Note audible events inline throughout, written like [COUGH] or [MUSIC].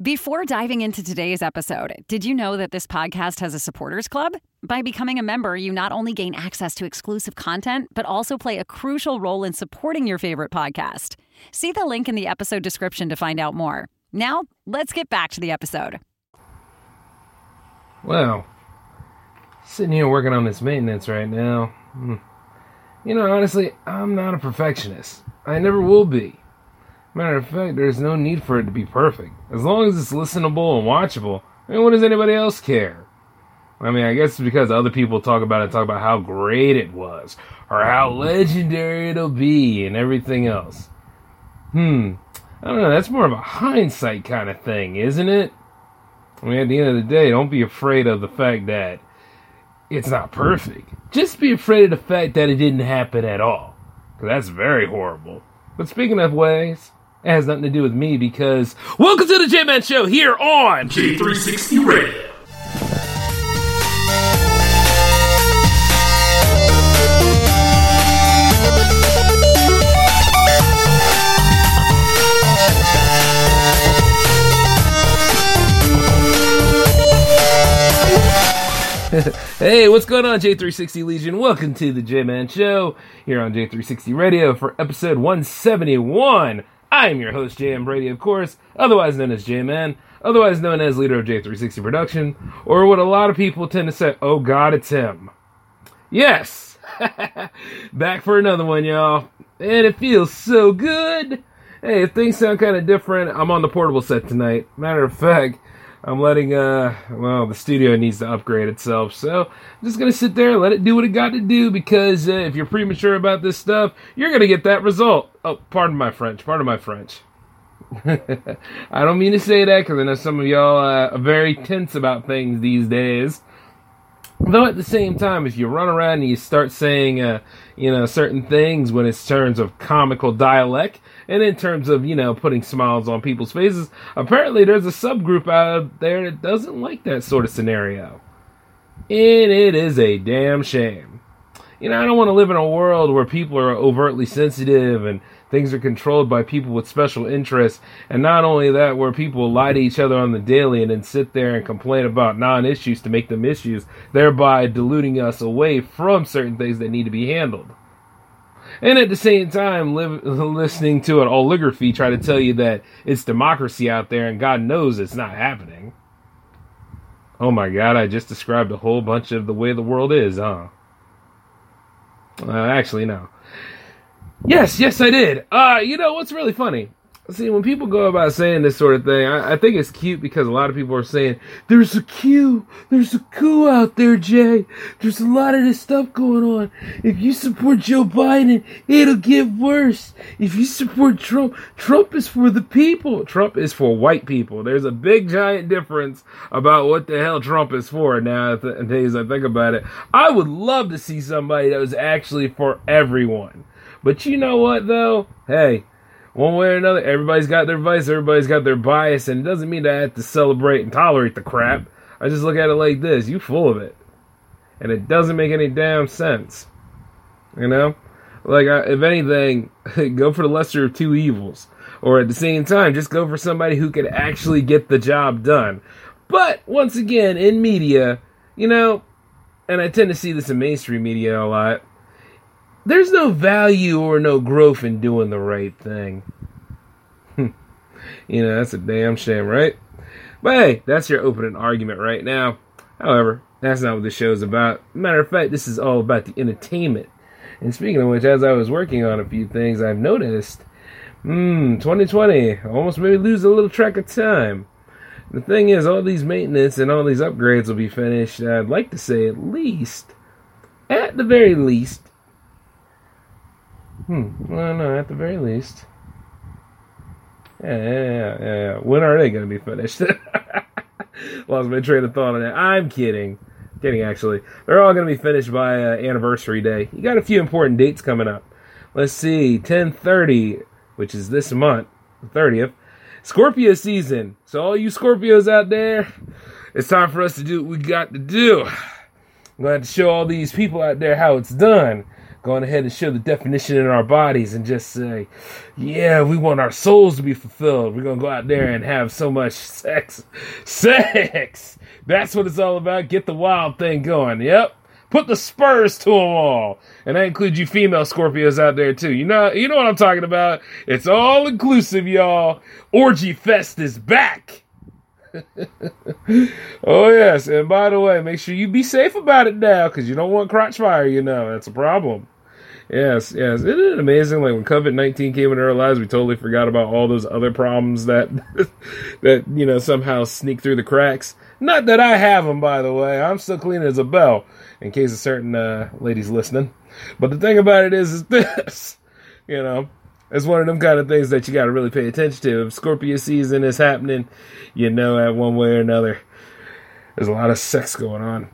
Before diving into today's episode, did you know that this podcast has a supporters club? By becoming a member, you not only gain access to exclusive content, but also play a crucial role in supporting your favorite podcast. See the link in the episode description to find out more. Now, let's get back to the episode. Well, sitting here working on this maintenance right now. hmm. You know, honestly, I'm not a perfectionist. I never will be. Matter of fact, there's no need for it to be perfect. As long as it's listenable and watchable, I mean, what does anybody else care? I mean, I guess it's because other people talk about it, talk about how great it was, or how legendary it'll be, and everything else. Hmm. I don't know, that's more of a hindsight kind of thing, isn't it? I mean, at the end of the day, don't be afraid of the fact that it's not perfect. Just be afraid of the fact that it didn't happen at all. Because that's very horrible. But speaking of ways, it has nothing to do with me because welcome to the J Man Show here on J360 Radio. [LAUGHS] Hey, what's going on, J360 Legion? Welcome to the J Man Show here on J360 Radio for episode 171. I'm your host, JM Brady, of course, otherwise known as J Man, otherwise known as leader of J360 Production, or what a lot of people tend to say, oh god, it's him. Yes! [LAUGHS] Back for another one, y'all. And it feels so good. Hey, if things sound kind of different, I'm on the portable set tonight. Matter of fact, I'm letting, uh, well, the studio needs to upgrade itself. So I'm just going to sit there and let it do what it got to do because uh, if you're premature about this stuff, you're going to get that result. Oh, pardon my French. Pardon my French. [LAUGHS] I don't mean to say that because I know some of y'all uh, are very tense about things these days. Though at the same time, if you run around and you start saying, uh, you know, certain things when it's terms of comical dialect, and in terms of, you know, putting smiles on people's faces, apparently there's a subgroup out there that doesn't like that sort of scenario. And it is a damn shame. You know, I don't want to live in a world where people are overtly sensitive and things are controlled by people with special interests. And not only that, where people lie to each other on the daily and then sit there and complain about non issues to make them issues, thereby diluting us away from certain things that need to be handled. And at the same time, live, [LAUGHS] listening to an oligarchy try to tell you that it's democracy out there and God knows it's not happening. Oh my god, I just described a whole bunch of the way the world is, huh? Uh, actually, no. Yes, yes, I did. Uh, you know what's really funny? See, when people go about saying this sort of thing, I, I think it's cute because a lot of people are saying, there's a coup, there's a coup out there, Jay. There's a lot of this stuff going on. If you support Joe Biden, it'll get worse. If you support Trump, Trump is for the people. Trump is for white people. There's a big giant difference about what the hell Trump is for now, days I think about it. I would love to see somebody that was actually for everyone. But you know what, though? Hey, one way or another, everybody's got their vice, everybody's got their bias, and it doesn't mean that I have to celebrate and tolerate the crap. I just look at it like this you full of it. And it doesn't make any damn sense. You know? Like, I, if anything, [LAUGHS] go for the lesser of two evils. Or at the same time, just go for somebody who can actually get the job done. But, once again, in media, you know, and I tend to see this in mainstream media a lot, there's no value or no growth in doing the right thing. [LAUGHS] you know, that's a damn shame, right? But hey, that's your opening argument right now. However, that's not what the show's about. Matter of fact, this is all about the entertainment. And speaking of which, as I was working on a few things, I've noticed, hmm, 2020 almost made me lose a little track of time. The thing is, all these maintenance and all these upgrades will be finished, I'd like to say at least, at the very least, Hmm. Well, no, at the very least. Yeah, yeah, yeah, yeah. When are they going to be finished? [LAUGHS] Lost my train of thought on that. I'm kidding. Kidding, actually. They're all going to be finished by uh, anniversary day. You got a few important dates coming up. Let's see, 1030, which is this month, the 30th. Scorpio season. So all you Scorpios out there, it's time for us to do what we got to do. I'm going to show all these people out there how it's done. Going ahead and show the definition in our bodies and just say, yeah, we want our souls to be fulfilled. We're going to go out there and have so much sex. [LAUGHS] Sex! That's what it's all about. Get the wild thing going. Yep. Put the spurs to them all. And I include you female Scorpios out there too. You know, you know what I'm talking about. It's all inclusive, y'all. Orgy Fest is back. [LAUGHS] oh yes, and by the way, make sure you be safe about it now, because you don't want crotch fire. You know that's a problem. Yes, yes. Isn't it amazing? Like when COVID nineteen came into our lives, we totally forgot about all those other problems that [LAUGHS] that you know somehow sneak through the cracks. Not that I have them, by the way. I'm still clean as a bell. In case of certain uh, ladies listening, but the thing about it is, is [LAUGHS] this. You know, it's one of them kind of things that you got to really pay attention to. If Scorpio season is happening, you know, at one way or another, there's a lot of sex going on.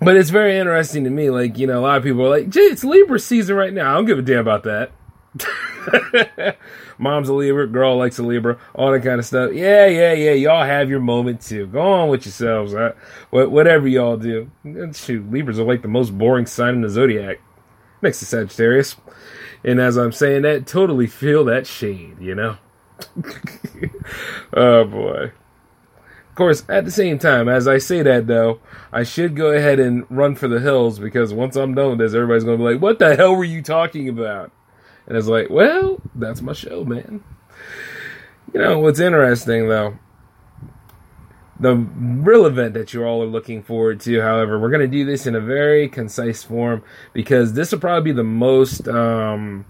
But it's very interesting to me. Like, you know, a lot of people are like, Jay, it's Libra season right now. I don't give a damn about that. [LAUGHS] Mom's a Libra, girl likes a Libra, all that kind of stuff. Yeah, yeah, yeah. Y'all have your moment too. Go on with yourselves. Uh, right? Whatever y'all do. Shoot, Libras are like the most boring sign in the zodiac, next to Sagittarius. And as I'm saying that, totally feel that shade, you know? [LAUGHS] oh boy. Of course, at the same time, as I say that though, I should go ahead and run for the hills because once I'm done with this, everybody's to be like, what the hell were you talking about? And it's like, well, that's my show, man. You know, what's interesting though, the real event that you all are looking forward to, however, we're going to do this in a very concise form because this will probably be the most, um,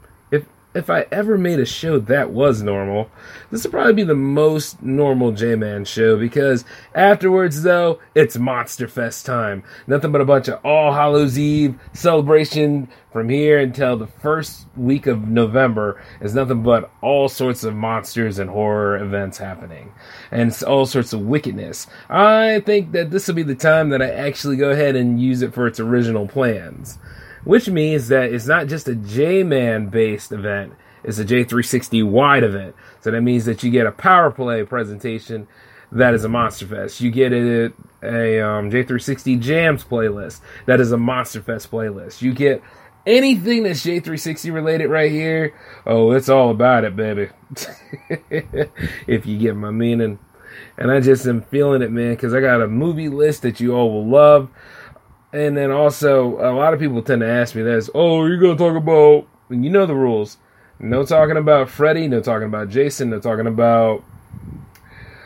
if I ever made a show that was normal, this would probably be the most normal J Man show because afterwards, though, it's Monster Fest time. Nothing but a bunch of All Hallows Eve celebration from here until the first week of November is nothing but all sorts of monsters and horror events happening and all sorts of wickedness. I think that this will be the time that I actually go ahead and use it for its original plans which means that it's not just a J-Man based event, it's a J360 wide event. So that means that you get a power play presentation that is a Monster Fest. You get a, a um, J360 Jams playlist that is a Monster Fest playlist. You get anything that's J360 related right here. Oh, it's all about it, baby. [LAUGHS] if you get my meaning. And I just am feeling it, man, because I got a movie list that you all will love. And then also, a lot of people tend to ask me this, oh, you're going to talk about, you know the rules. No talking about Freddy, no talking about Jason, no talking about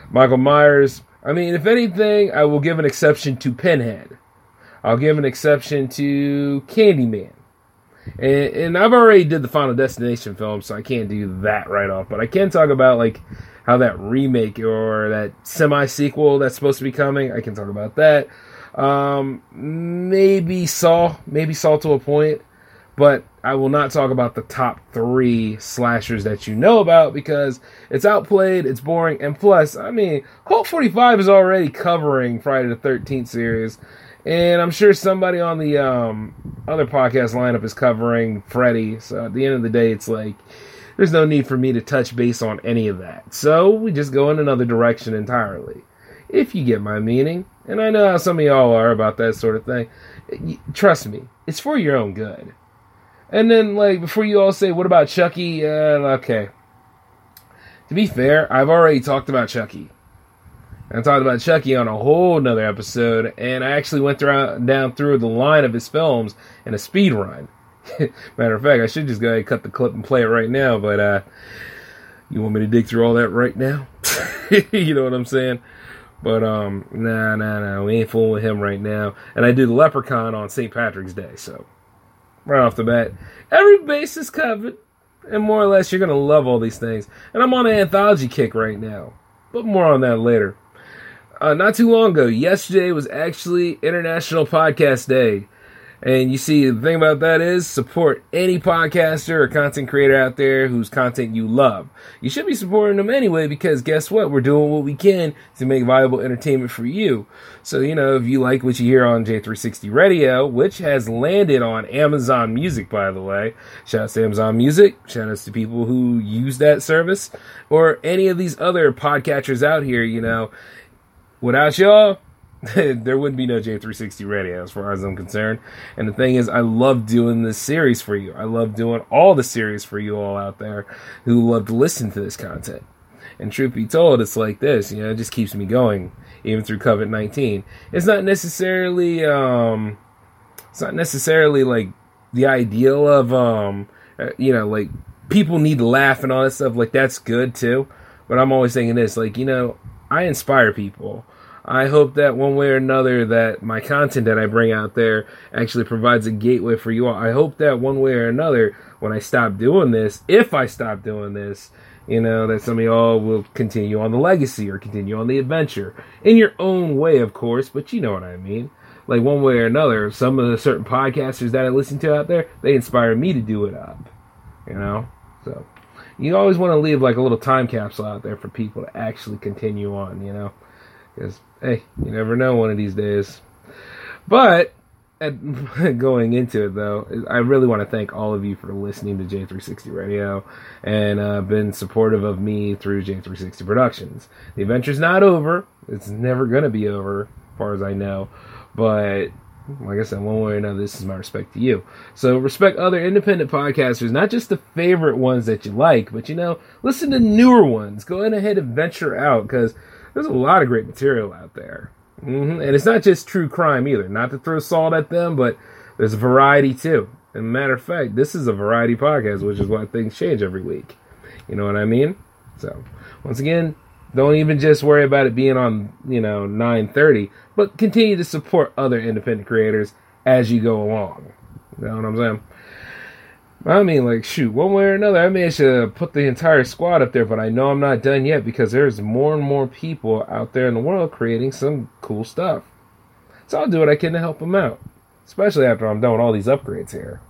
Michael Myers. I mean, if anything, I will give an exception to Pinhead. I'll give an exception to Candyman. And, and I've already did the Final Destination film, so I can't do that right off. But I can talk about like how that remake or that semi sequel that's supposed to be coming. I can talk about that. Um, maybe Saw, maybe Saw to a point, but I will not talk about the top three slashers that you know about because it's outplayed, it's boring, and plus, I mean, Cult 45 is already covering Friday the 13th series, and I'm sure somebody on the um, other podcast lineup is covering Freddy, so at the end of the day, it's like, there's no need for me to touch base on any of that. So we just go in another direction entirely. If you get my meaning. And I know how some of y'all are about that sort of thing. Trust me, it's for your own good. And then, like, before you all say, what about Chucky? Uh, okay. To be fair, I've already talked about Chucky. I talked about Chucky on a whole nother episode, and I actually went through, down through the line of his films in a speed run. [LAUGHS] Matter of fact, I should just go ahead and cut the clip and play it right now, but uh, you want me to dig through all that right now? [LAUGHS] you know what I'm saying? But um, nah, nah, nah, we ain't fooling with him right now. And I do the Leprechaun on St. Patrick's Day, so right off the bat, every base is covered, and more or less you're gonna love all these things. And I'm on an anthology kick right now, but more on that later. Uh, not too long ago, yesterday was actually International Podcast Day. And you see, the thing about that is support any podcaster or content creator out there whose content you love. You should be supporting them anyway because guess what? We're doing what we can to make viable entertainment for you. So, you know, if you like what you hear on J360 Radio, which has landed on Amazon Music, by the way, shout out to Amazon Music, shout out to people who use that service, or any of these other podcatchers out here, you know, without y'all, [LAUGHS] there wouldn't be no J360 radio as far as I'm concerned. And the thing is, I love doing this series for you. I love doing all the series for you all out there who love to listen to this content. And truth be told, it's like this, you know, it just keeps me going even through COVID 19. It's not necessarily, um, it's not necessarily like the ideal of, um, uh, you know, like people need to laugh and all that stuff. Like that's good too. But I'm always thinking this, like, you know, I inspire people. I hope that one way or another that my content that I bring out there actually provides a gateway for you all. I hope that one way or another when I stop doing this, if I stop doing this, you know, that some of y'all will continue on the legacy or continue on the adventure in your own way, of course, but you know what I mean. Like one way or another, some of the certain podcasters that I listen to out there, they inspire me to do it up. You know? So you always want to leave like a little time capsule out there for people to actually continue on, you know? Because hey, you never know one of these days. But [LAUGHS] going into it though, I really want to thank all of you for listening to J360 Radio and uh, been supportive of me through J360 Productions. The adventure's not over; it's never going to be over, as far as I know. But like I said, one way or another, this is my respect to you. So respect other independent podcasters, not just the favorite ones that you like, but you know, listen to newer ones. Go ahead and venture out because there's a lot of great material out there. Mm-hmm. And it's not just true crime either. Not to throw salt at them, but there's a variety too. And matter of fact, this is a variety podcast, which is why things change every week. You know what I mean? So, once again, don't even just worry about it being on, you know, 9:30, but continue to support other independent creators as you go along. You know what I'm saying? I mean, like, shoot, one way or another, I managed to put the entire squad up there, but I know I'm not done yet because there's more and more people out there in the world creating some cool stuff. So I'll do what I can to help them out, especially after I'm done with all these upgrades here.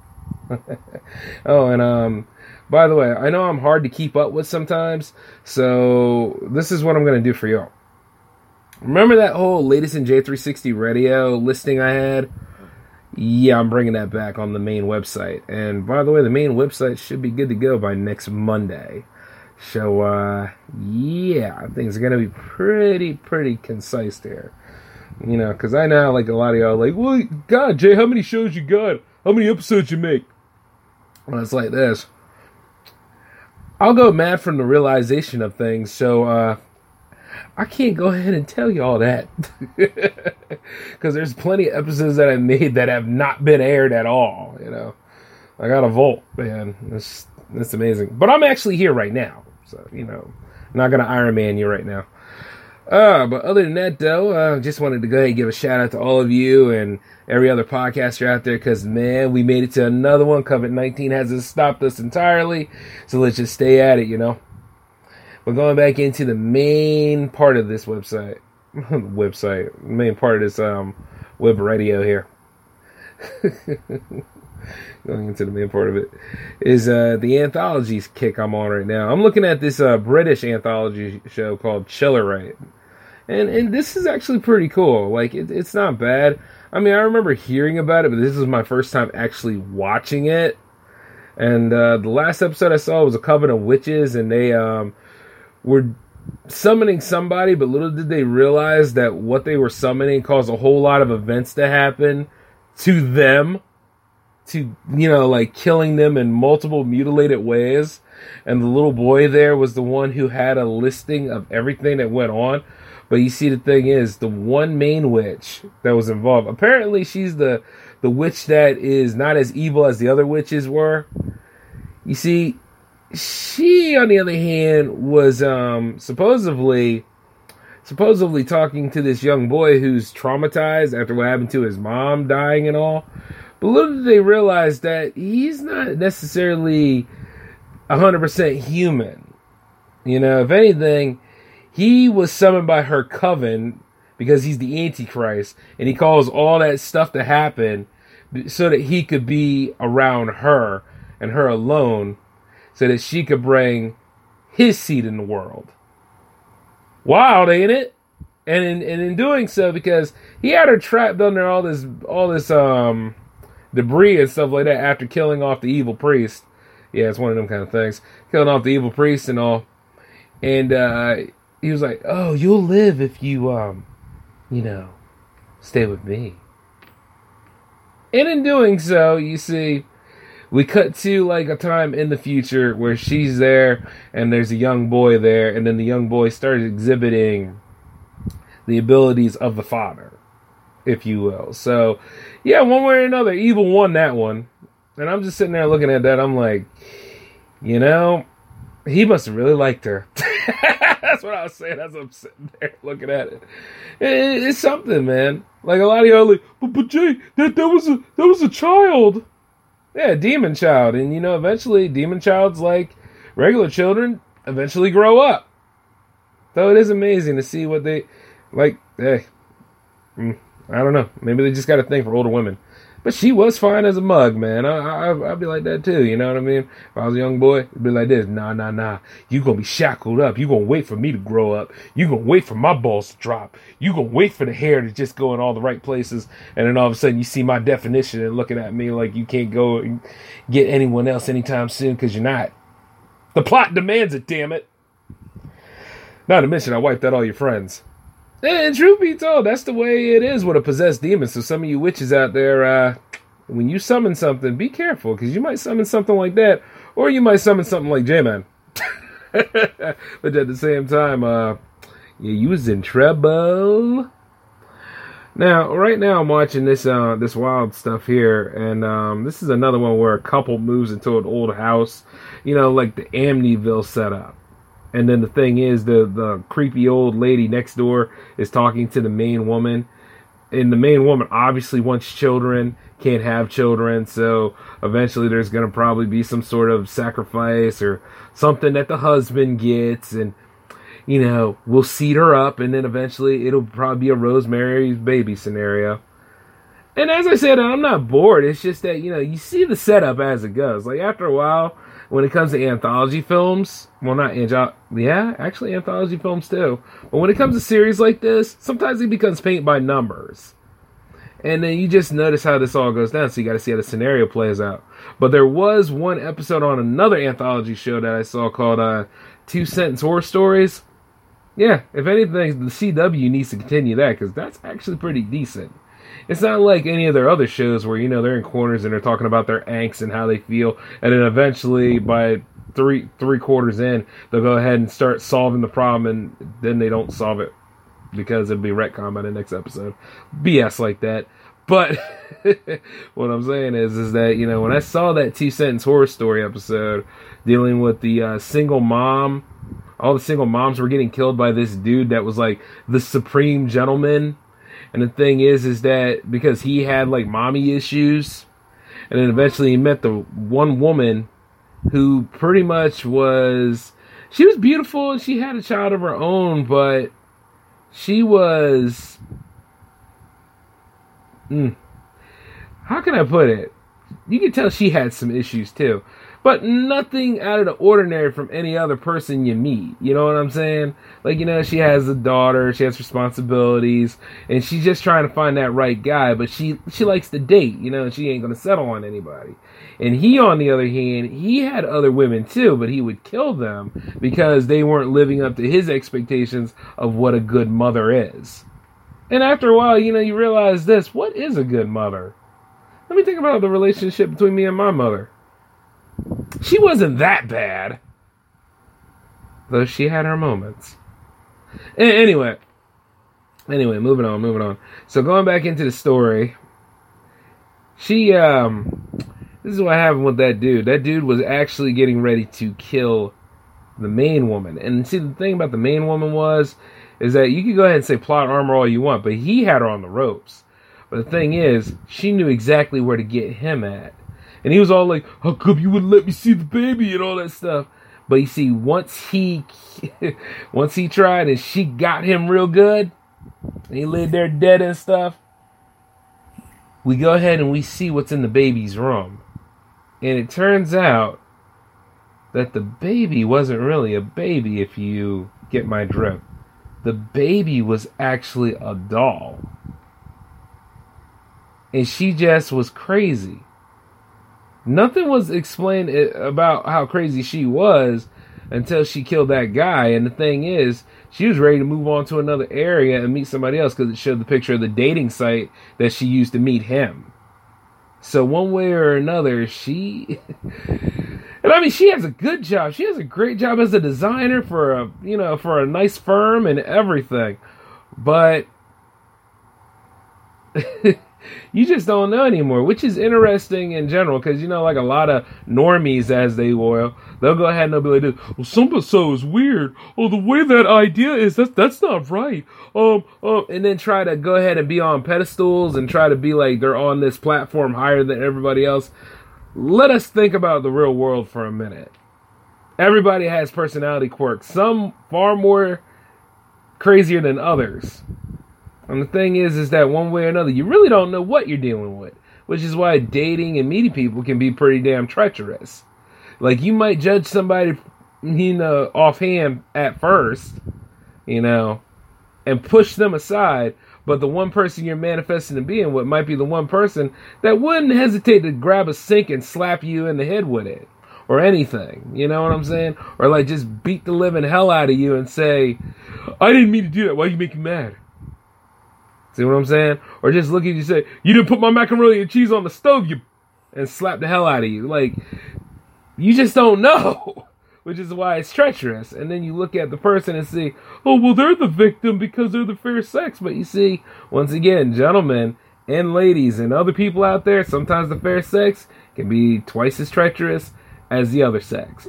[LAUGHS] oh, and um, by the way, I know I'm hard to keep up with sometimes, so this is what I'm going to do for y'all. Remember that whole latest in J360 radio listing I had? Yeah, I'm bringing that back on the main website. And by the way, the main website should be good to go by next Monday. So, uh, yeah, things are going to be pretty, pretty concise there. You know, because I know, like, a lot of y'all like, well, God, Jay, how many shows you got? How many episodes you make? Well, it's like this. I'll go mad from the realization of things. So, uh, I can't go ahead and tell you all that [LAUGHS] because there's plenty of episodes that I made that have not been aired at all. You know, I got a vault, man. That's that's amazing. But I'm actually here right now, so you know, I'm not gonna Iron Man you right now. Uh, but other than that, though, I uh, just wanted to go ahead and give a shout out to all of you and every other podcaster out there because, man, we made it to another one. COVID 19 hasn't stopped us entirely. So let's just stay at it, you know. But going back into the main part of this website, [LAUGHS] website, main part of this um, web radio here. [LAUGHS] going into the main part of it is uh, the anthologies kick I'm on right now. I'm looking at this uh, British anthology show called Chillerite, and and this is actually pretty cool. Like it, it's not bad. I mean, I remember hearing about it, but this is my first time actually watching it. And uh, the last episode I saw was a coven of witches, and they um, were summoning somebody, but little did they realize that what they were summoning caused a whole lot of events to happen to them, to, you know, like killing them in multiple mutilated ways. And the little boy there was the one who had a listing of everything that went on. But you see, the thing is, the one main witch that was involved, apparently she's the, the witch that is not as evil as the other witches were. You see, she, on the other hand, was um, supposedly supposedly talking to this young boy who's traumatized after what happened to his mom dying and all. But little did they realize that he's not necessarily 100% human. You know, if anything, he was summoned by her coven because he's the Antichrist, and he calls all that stuff to happen so that he could be around her and her alone so that she could bring his seed in the world. Wild, ain't it? And in, and in doing so, because he had her trapped under all this all this um debris and stuff like that after killing off the evil priest. Yeah, it's one of them kind of things. Killing off the evil priest and all. And uh he was like, "Oh, you'll live if you um, you know, stay with me. And in doing so, you see, we cut to like a time in the future where she's there and there's a young boy there, and then the young boy starts exhibiting the abilities of the father, if you will. So, yeah, one way or another, evil won that one. And I'm just sitting there looking at that. I'm like, you know, he must have really liked her. [LAUGHS] That's what I was saying as I'm sitting there looking at it. it. It's something, man. Like a lot of y'all like, but, but Jay, that that was a that was a child. Yeah, demon child, and you know, eventually, demon child's like regular children eventually grow up. Though it is amazing to see what they like. Hey, mm, I don't know. Maybe they just got a thing for older women. But she was fine as a mug, man. I, I, I'd be like that too. You know what I mean? If I was a young boy, it'd be like this. Nah, nah, nah. You gonna be shackled up. You gonna wait for me to grow up. You gonna wait for my balls to drop. You gonna wait for the hair to just go in all the right places. And then all of a sudden you see my definition and looking at me like you can't go and get anyone else anytime soon because you're not. The plot demands it, damn it. Not to mention I wiped out all your friends. And truth be told, that's the way it is with a possessed demon. So some of you witches out there, uh, when you summon something, be careful because you might summon something like that, or you might summon something like J-Man. [LAUGHS] but at the same time, uh, you're using trouble. Now, right now, I'm watching this uh, this wild stuff here, and um, this is another one where a couple moves into an old house, you know, like the Amityville setup. And then the thing is, the the creepy old lady next door is talking to the main woman, and the main woman obviously wants children, can't have children, so eventually there's gonna probably be some sort of sacrifice or something that the husband gets, and you know we'll seed her up, and then eventually it'll probably be a Rosemary's Baby scenario. And as I said, I'm not bored. It's just that you know you see the setup as it goes. Like after a while, when it comes to anthology films, well, not angel, yeah, actually anthology films too. But when it comes to series like this, sometimes it becomes paint by numbers, and then you just notice how this all goes down. So you got to see how the scenario plays out. But there was one episode on another anthology show that I saw called uh, Two Sentence Horror Stories. Yeah, if anything, the CW needs to continue that because that's actually pretty decent. It's not like any of their other shows where you know they're in corners and they're talking about their angst and how they feel, and then eventually by three three quarters in, they'll go ahead and start solving the problem, and then they don't solve it because it'll be retcon by the next episode. BS like that. But [LAUGHS] what I'm saying is, is that you know when I saw that two sentence horror story episode dealing with the uh, single mom, all the single moms were getting killed by this dude that was like the supreme gentleman and the thing is, is that because he had like mommy issues, and then eventually he met the one woman who pretty much was, she was beautiful and she had a child of her own, but she was, mm, how can I put it? You can tell she had some issues too but nothing out of the ordinary from any other person you meet. You know what I'm saying? Like, you know, she has a daughter, she has responsibilities, and she's just trying to find that right guy, but she she likes to date, you know, she ain't gonna settle on anybody. And he, on the other hand, he had other women too, but he would kill them because they weren't living up to his expectations of what a good mother is. And after a while, you know, you realize this what is a good mother? Let me think about the relationship between me and my mother. She wasn't that bad. Though she had her moments. anyway. Anyway, moving on, moving on. So going back into the story. She um this is what happened with that dude. That dude was actually getting ready to kill the main woman. And see the thing about the main woman was is that you could go ahead and say plot armor all you want, but he had her on the ropes. But the thing is, she knew exactly where to get him at. And he was all like, "How come you wouldn't let me see the baby?" and all that stuff. But you see, once he [LAUGHS] once he tried and she got him real good, and he laid there dead and stuff. We go ahead and we see what's in the baby's room. And it turns out that the baby wasn't really a baby if you get my drift. The baby was actually a doll. And she just was crazy nothing was explained about how crazy she was, until she killed that guy. And the thing is, she was ready to move on to another area and meet somebody else because it showed the picture of the dating site that she used to meet him. So one way or another, she [LAUGHS] and I mean she has a good job. She has a great job as a designer for a you know for a nice firm and everything. But [LAUGHS] you just don't know anymore, which is interesting in general because you know, like a lot of normies, as they will, they'll go ahead and they'll be like, "Well, somebody so is weird. Oh, the way that idea is that's that's not right." Um, um, and then try to go ahead and be on pedestals and try to be like they're on this platform higher than everybody else. Let us think about the real world for a minute. Everybody has personality quirks. Some far more crazier than others. And the thing is, is that one way or another, you really don't know what you're dealing with, which is why dating and meeting people can be pretty damn treacherous. Like you might judge somebody, you know, offhand at first, you know, and push them aside, but the one person you're manifesting to be being with might be the one person that wouldn't hesitate to grab a sink and slap you in the head with it or anything. You know what I'm saying? Or like just beat the living hell out of you and say, I didn't mean to do that. Why you make me mad? See what I'm saying? Or just look at you say, You didn't put my macaroni and cheese on the stove, you and slap the hell out of you. Like you just don't know. [LAUGHS] Which is why it's treacherous. And then you look at the person and see, oh well they're the victim because they're the fair sex. But you see, once again, gentlemen and ladies and other people out there, sometimes the fair sex can be twice as treacherous as the other sex.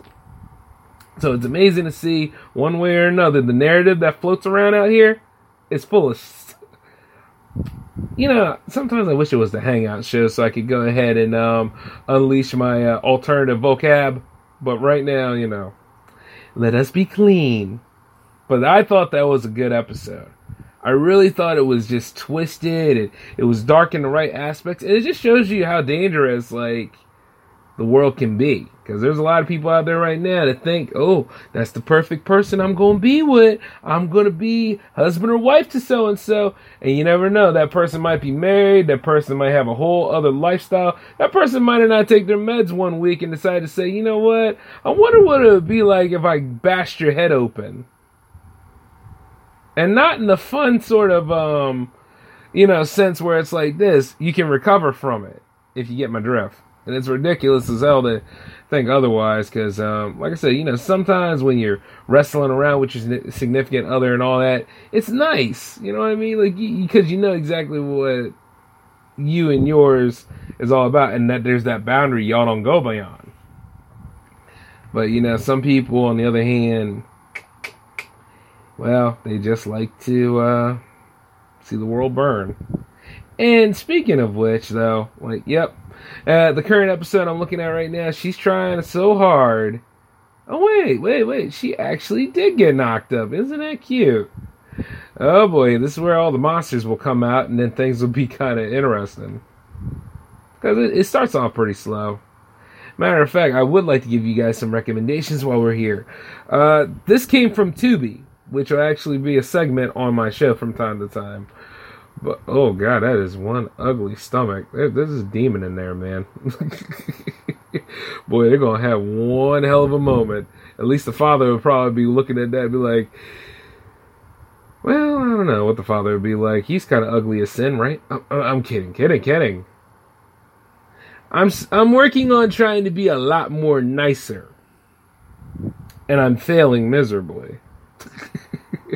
So it's amazing to see one way or another the narrative that floats around out here is full of you know, sometimes I wish it was the Hangout show so I could go ahead and um, unleash my uh, alternative vocab. But right now, you know, let us be clean. But I thought that was a good episode. I really thought it was just twisted and it was dark in the right aspects. And it just shows you how dangerous, like, the world can be. Because there's a lot of people out there right now that think, oh, that's the perfect person I'm going to be with. I'm going to be husband or wife to so and so. And you never know. That person might be married. That person might have a whole other lifestyle. That person might not take their meds one week and decide to say, you know what? I wonder what it would be like if I bashed your head open. And not in the fun sort of, um, you know, sense where it's like this. You can recover from it if you get my drift. And it's ridiculous as hell to think otherwise because, um, like I said, you know, sometimes when you're wrestling around with your significant other and all that, it's nice. You know what I mean? Like, because you, know exactly what you and yours is all about and that there's that boundary y'all don't go beyond. But, you know, some people, on the other hand, well, they just like to uh, see the world burn. And speaking of which, though, like, yep, uh, the current episode I'm looking at right now, she's trying so hard. Oh wait, wait, wait! She actually did get knocked up. Isn't that cute? Oh boy, this is where all the monsters will come out, and then things will be [LAUGHS] kind of interesting. Because it, it starts off pretty slow. Matter of fact, I would like to give you guys some recommendations while we're here. Uh, this came from Tubi, which will actually be a segment on my show from time to time. But oh god, that is one ugly stomach. There's a demon in there, man. [LAUGHS] Boy, they're gonna have one hell of a moment. At least the father would probably be looking at that and be like, "Well, I don't know what the father would be like. He's kind of ugly as sin, right?" I'm, I'm kidding, kidding, kidding. I'm I'm working on trying to be a lot more nicer, and I'm failing miserably. [LAUGHS]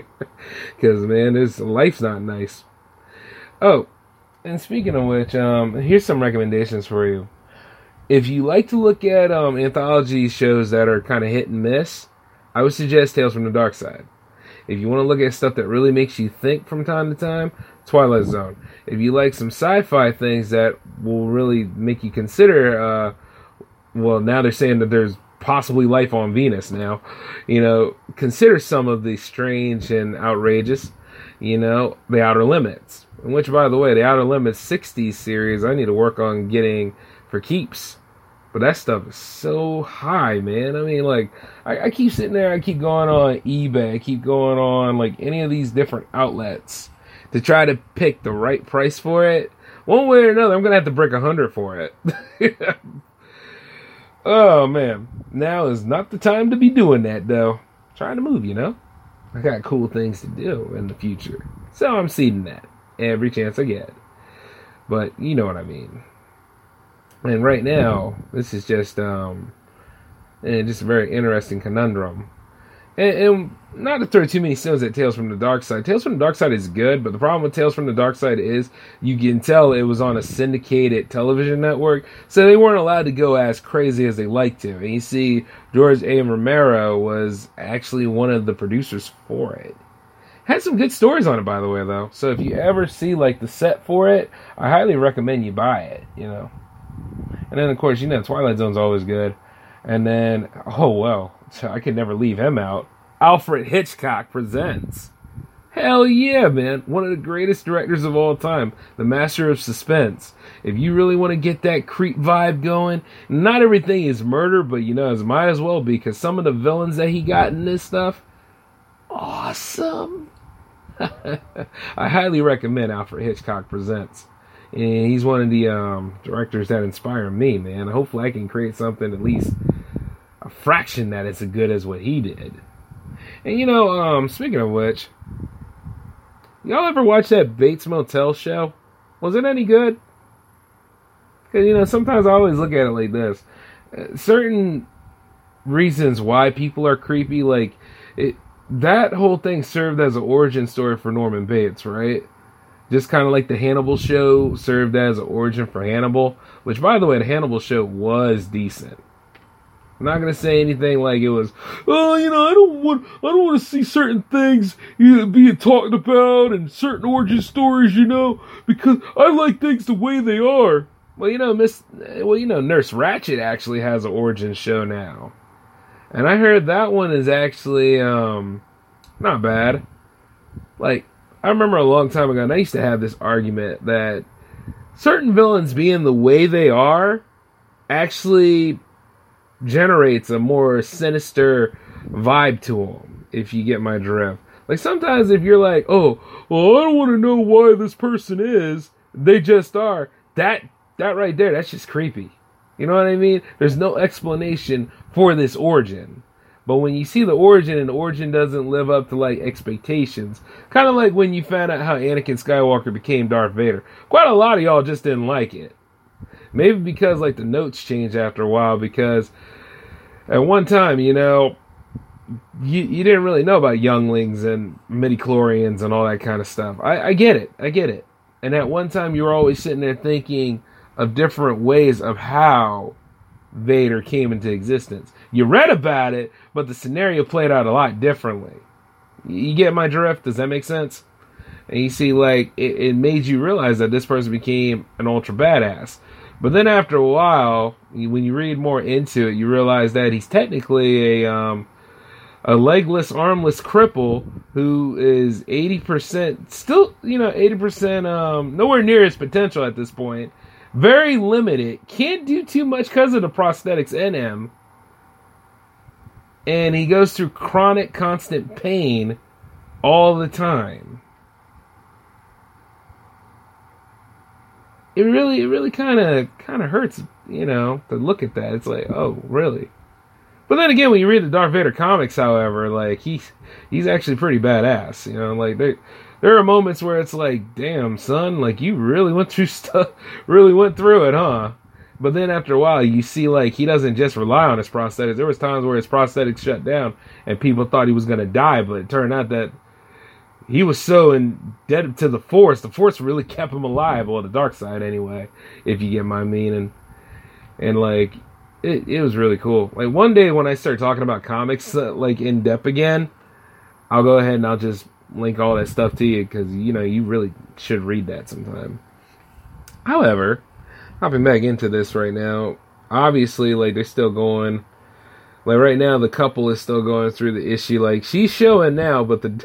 Because man, this life's not nice. Oh, and speaking of which, um, here's some recommendations for you. If you like to look at um, anthology shows that are kind of hit and miss, I would suggest Tales from the Dark Side. If you want to look at stuff that really makes you think from time to time, Twilight Zone. If you like some sci-fi things that will really make you consider, uh, well, now they're saying that there's possibly life on Venus now. You know, consider some of the strange and outrageous. You know, The Outer Limits which, by the way, the Outer Limits 60s series, I need to work on getting for keeps. But that stuff is so high, man. I mean, like, I, I keep sitting there, I keep going on eBay, I keep going on, like, any of these different outlets to try to pick the right price for it. One way or another, I'm going to have to break a hundred for it. [LAUGHS] Oh man, now is not the time to be doing that though. trying to move, you know. I got cool things to do in the future, so I'm seeding that every chance I get. But you know what I mean. And right now, this is just um, and just a very interesting conundrum. And, and, not to throw too many stones at Tales from the Dark Side. Tales from the Dark Side is good, but the problem with Tales from the Dark Side is you can tell it was on a syndicated television network, so they weren't allowed to go as crazy as they like to. And you see, George A. Romero was actually one of the producers for it. Had some good stories on it, by the way, though. So if you ever see like the set for it, I highly recommend you buy it. You know. And then of course, you know, Twilight Zone's always good. And then, oh well, [LAUGHS] I could never leave him out. Alfred Hitchcock presents. Hell yeah, man. One of the greatest directors of all time. The master of suspense. If you really want to get that creep vibe going, not everything is murder, but you know, it might as well be because some of the villains that he got in this stuff, awesome. [LAUGHS] I highly recommend Alfred Hitchcock Presents. And he's one of the um, directors that inspire me, man. Hopefully, I can create something at least a fraction that is as good as what he did. And you know, um, speaking of which, y'all ever watch that Bates Motel show? Was it any good? Because you know, sometimes I always look at it like this: uh, certain reasons why people are creepy, like it, that whole thing served as an origin story for Norman Bates, right? Just kind of like the Hannibal show served as an origin for Hannibal, which, by the way, the Hannibal show was decent. I'm not gonna say anything like it was. Oh, you know, I don't want, I don't want to see certain things being talked about and certain origin stories, you know, because I like things the way they are. Well, you know, Miss, well, you know, Nurse Ratched actually has an origin show now, and I heard that one is actually um not bad. Like, I remember a long time ago, and I used to have this argument that certain villains being the way they are actually generates a more sinister vibe to them, if you get my drift. Like sometimes if you're like, oh, well, I don't want to know why this person is, they just are. That that right there, that's just creepy. You know what I mean? There's no explanation for this origin. But when you see the origin and the origin doesn't live up to like expectations, kind of like when you found out how Anakin Skywalker became Darth Vader. Quite a lot of y'all just didn't like it. Maybe because like the notes changed after a while because at one time, you know, you, you didn't really know about younglings and midichlorians and all that kind of stuff. I, I get it. I get it. And at one time you were always sitting there thinking of different ways of how Vader came into existence. You read about it, but the scenario played out a lot differently. You get my drift? Does that make sense? And you see, like, it, it made you realize that this person became an ultra badass. But then after a while, when you read more into it, you realize that he's technically a um, a legless, armless cripple who is eighty percent still, you know, eighty percent um, nowhere near his potential at this point. Very limited. Can't do too much because of the prosthetics in him. And he goes through chronic, constant pain all the time. it really it really kind of kind of hurts, you know, to look at that. It's like, oh, really? But then again, when you read the Darth Vader comics, however, like he's he's actually pretty badass. You know, like there there are moments where it's like, damn, son, like you really went through [LAUGHS] stuff, really went through it, huh? But then after a while, you see like he doesn't just rely on his prosthetics. There was times where his prosthetics shut down, and people thought he was gonna die, but it turned out that he was so indebted to the force. The force really kept him alive, or the dark side anyway, if you get my meaning. And like, it, it was really cool. Like one day when I start talking about comics uh, like in depth again, I'll go ahead and I'll just link all that stuff to you because you know you really should read that sometime. However, hopping back into this right now, obviously like they're still going. Like right now, the couple is still going through the issue. Like she's showing now, but the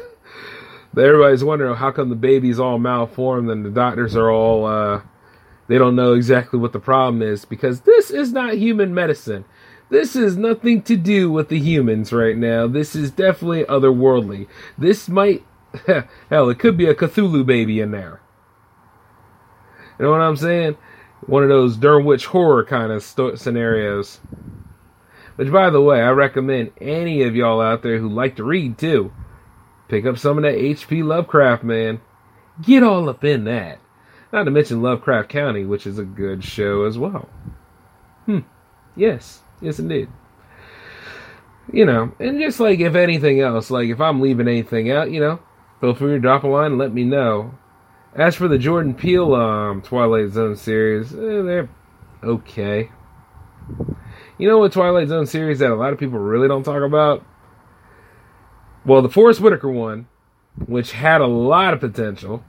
[LAUGHS] everybody's wondering how come the baby's all malformed and the doctors are all uh, they don't know exactly what the problem is because this is not human medicine. This is nothing to do with the humans right now. This is definitely otherworldly. This might [LAUGHS] hell, it could be a Cthulhu baby in there. You know what I'm saying? One of those Dunwich horror kind of scenarios. Which, by the way, I recommend any of y'all out there who like to read too. Pick up some of that H.P. Lovecraft, man. Get all up in that. Not to mention Lovecraft Country, which is a good show as well. Hmm. Yes. Yes, indeed. You know, and just like if anything else, like if I'm leaving anything out, you know, feel free to drop a line and let me know. As for the Jordan Peele um, Twilight Zone series, eh, they're okay. You know what Twilight Zone series that a lot of people really don't talk about? Well, the Forest Whitaker one, which had a lot of potential.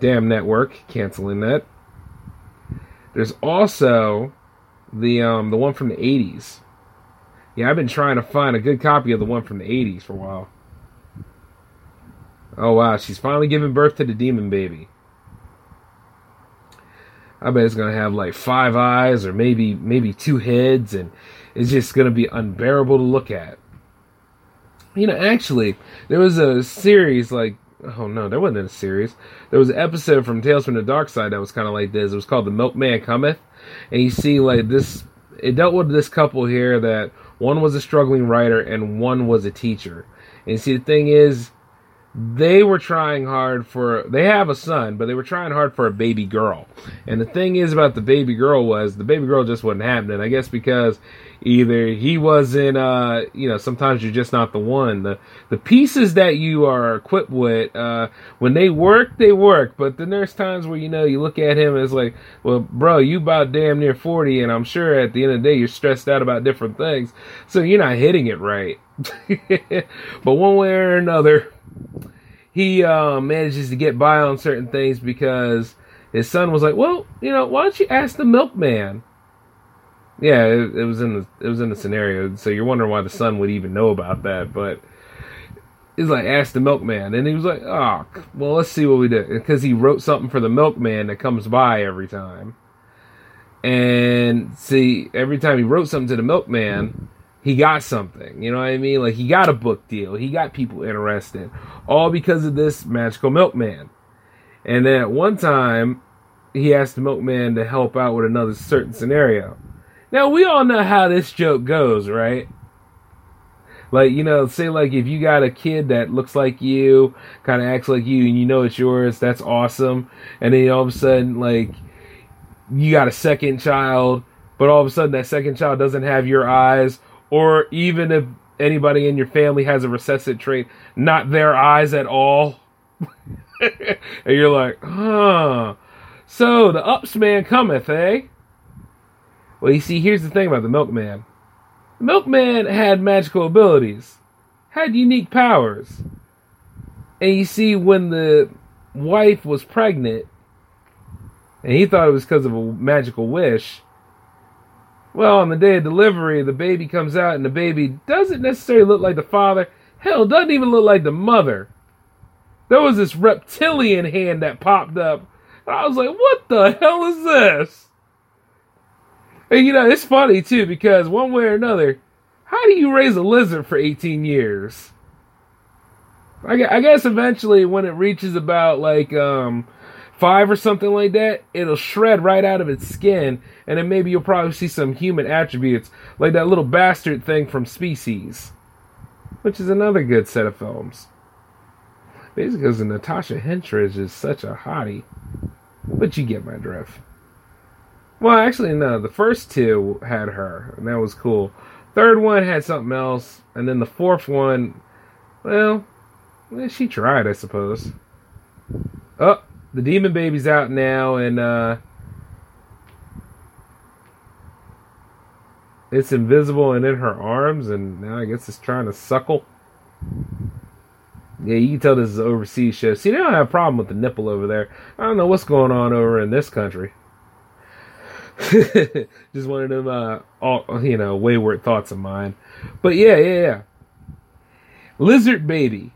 Damn network canceling that. There's also the um the one from the 80s. Yeah, I've been trying to find a good copy of the one from the 80s for a while. Oh wow, she's finally giving birth to the demon baby. I bet it's gonna have like five eyes or maybe maybe two heads, and it's just gonna be unbearable to look at. You know, actually, there was a series like oh no, there wasn't a series. There was an episode from Tales from the Darkside that was kind of like this. It was called The Milkman Cometh, and you see like this. It dealt with this couple here that one was a struggling writer and one was a teacher. And see, the thing is, they were trying hard for they have a son but they were trying hard for a baby girl. And the thing is about the baby girl was the baby girl just wasn't happening. I guess because either he wasn't uh you know sometimes you're just not the one. The the pieces that you are equipped with uh when they work they work. But then there's times where you know you look at him and it's like well bro you about damn near 40 and i'm sure at the end of the day you're stressed out about different things. So you're not hitting it right. [LAUGHS] But one way or another he uh, manages to get by on certain things because his son was like, "Well, you know, why don't you ask the milkman?" Yeah, it, it was in the it was in the scenario, so you're wondering why the son would even know about that, but he's like, "Ask the milkman," and he was like, "Oh, well, let's see what we do," because he wrote something for the milkman that comes by every time, and see, every time he wrote something to the milkman he got something. You know what I mean? Like he got a book deal. He got people interested, all because of this magical milkman. And then at one time, he asked the milkman to help out with another certain scenario. Now we all know how this joke goes, right? Like you know, say like if you got a kid that looks like you, kind of acts like you, and you know it's yours, that's awesome. And then all of a sudden, like you got a second child, but all of a sudden that second child doesn't have your eyes or even if anybody in your family has a recessive trait, not their eyes at all. [LAUGHS] and you're like, huh. So the ups man cometh, eh? Well, you see, here's the thing about the milkman. The milkman had magical abilities, had unique powers. And you see, when the wife was pregnant, and he thought it was because of a magical wish, well, on the day of delivery, the baby comes out, and the baby doesn't necessarily look like the father. Hell, doesn't even look like the mother. There was this reptilian hand that popped up. And I was like, what the hell is this? And you know, it's funny too, because one way or another, how do you raise a lizard for 18 years? I guess eventually, when it reaches about like um, five or something like that, it'll shred right out of its skin, and then maybe you'll probably see some human attributes, like that little bastard thing from Species, which is another good set of films. Basically, because Natasha Henstridge is such a hottie, but you get my drift. Well, actually, no. The first two had her, and that was cool. Third one had something else, and then the fourth one, well, eh, she tried, I suppose. Oh, the demon baby's out now, and uh, it's invisible and in her arms, and now I guess it's trying to suckle. Yeah, you can tell this is overseas show. See, they don't have a problem with the nipple over there. I don't know what's going on over in this country. [LAUGHS] Just one of them, uh, all, you know, wayward thoughts of mine. But yeah, yeah, yeah. Lizard baby.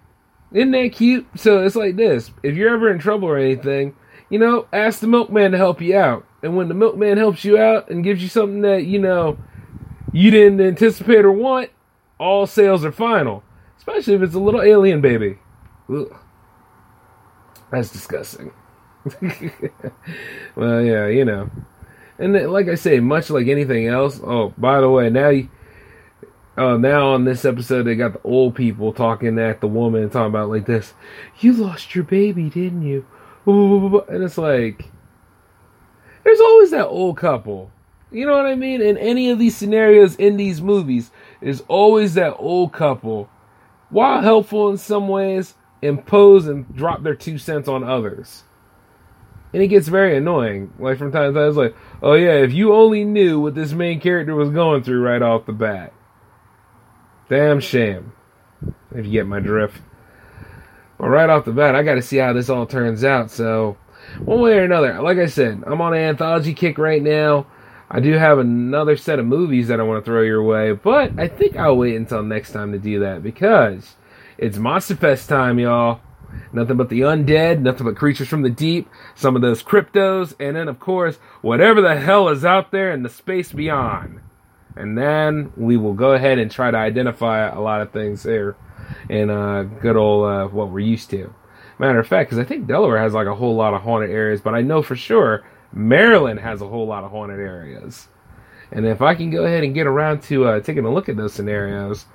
Isn't that cute? So it's like this. If you're ever in trouble or anything, you know, ask the milkman to help you out. And when the milkman helps you out and gives you something that, you know, you didn't anticipate or want, all sales are final. Especially if it's a little alien baby. Ugh. That's disgusting. [LAUGHS] well, yeah, you know. And like I say, much like anything else. Oh, by the way, now you, uh, now on this episode, they got the old people talking at the woman, talking about like this. You lost your baby, didn't you? [LAUGHS] And it's like, there's always that old couple. You know what I mean? In any of these scenarios in these movies, there's always that old couple, while helpful in some ways, impose and drop their two cents on others. And it gets very annoying. Like from time to time, it's like, oh yeah, if you only knew what this main character was going through right off the bat. Damn shame. If you get my drift. But right off the bat, I got to see how this all turns out. So, one way or another, like I said, I'm on an anthology kick right now. I do have another set of movies that I want to throw your way, but I think I'll wait until next time to do that because it's Monster Fest time, y'all. Nothing but the undead, nothing but creatures from the deep, some of those cryptos, and then, of course, whatever the hell is out there in the space beyond. And then we will go ahead and try to identify a lot of things there in uh, good old uh, what we're used to. Matter of fact, because I think Delaware has like a whole lot of haunted areas, but I know for sure Maryland has a whole lot of haunted areas. And if I can go ahead and get around to uh, taking a look at those scenarios,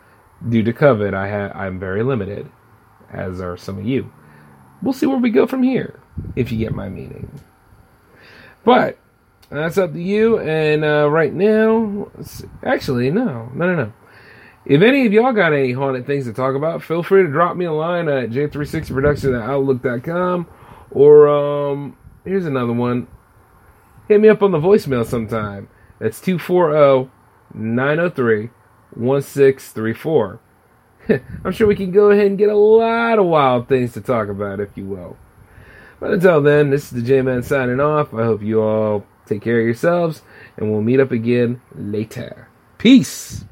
due to COVID, I ha- I'm very limited, as are some of you. We'll see where we go from here, if you get my meaning. But that's up to you. And uh, right now, actually, no, no, no, no. If any of y'all got any haunted things to talk about, feel free to drop me a line at j360production at outlook.com. Or um, here's another one. Hit me up on the voicemail sometime. That's 240 903 1634. [LAUGHS] I'm sure we can go ahead and get a lot of wild things to talk about, if you will. But until then, this is the J Man signing off. I hope you all take care of yourselves, and we'll meet up again later. Peace.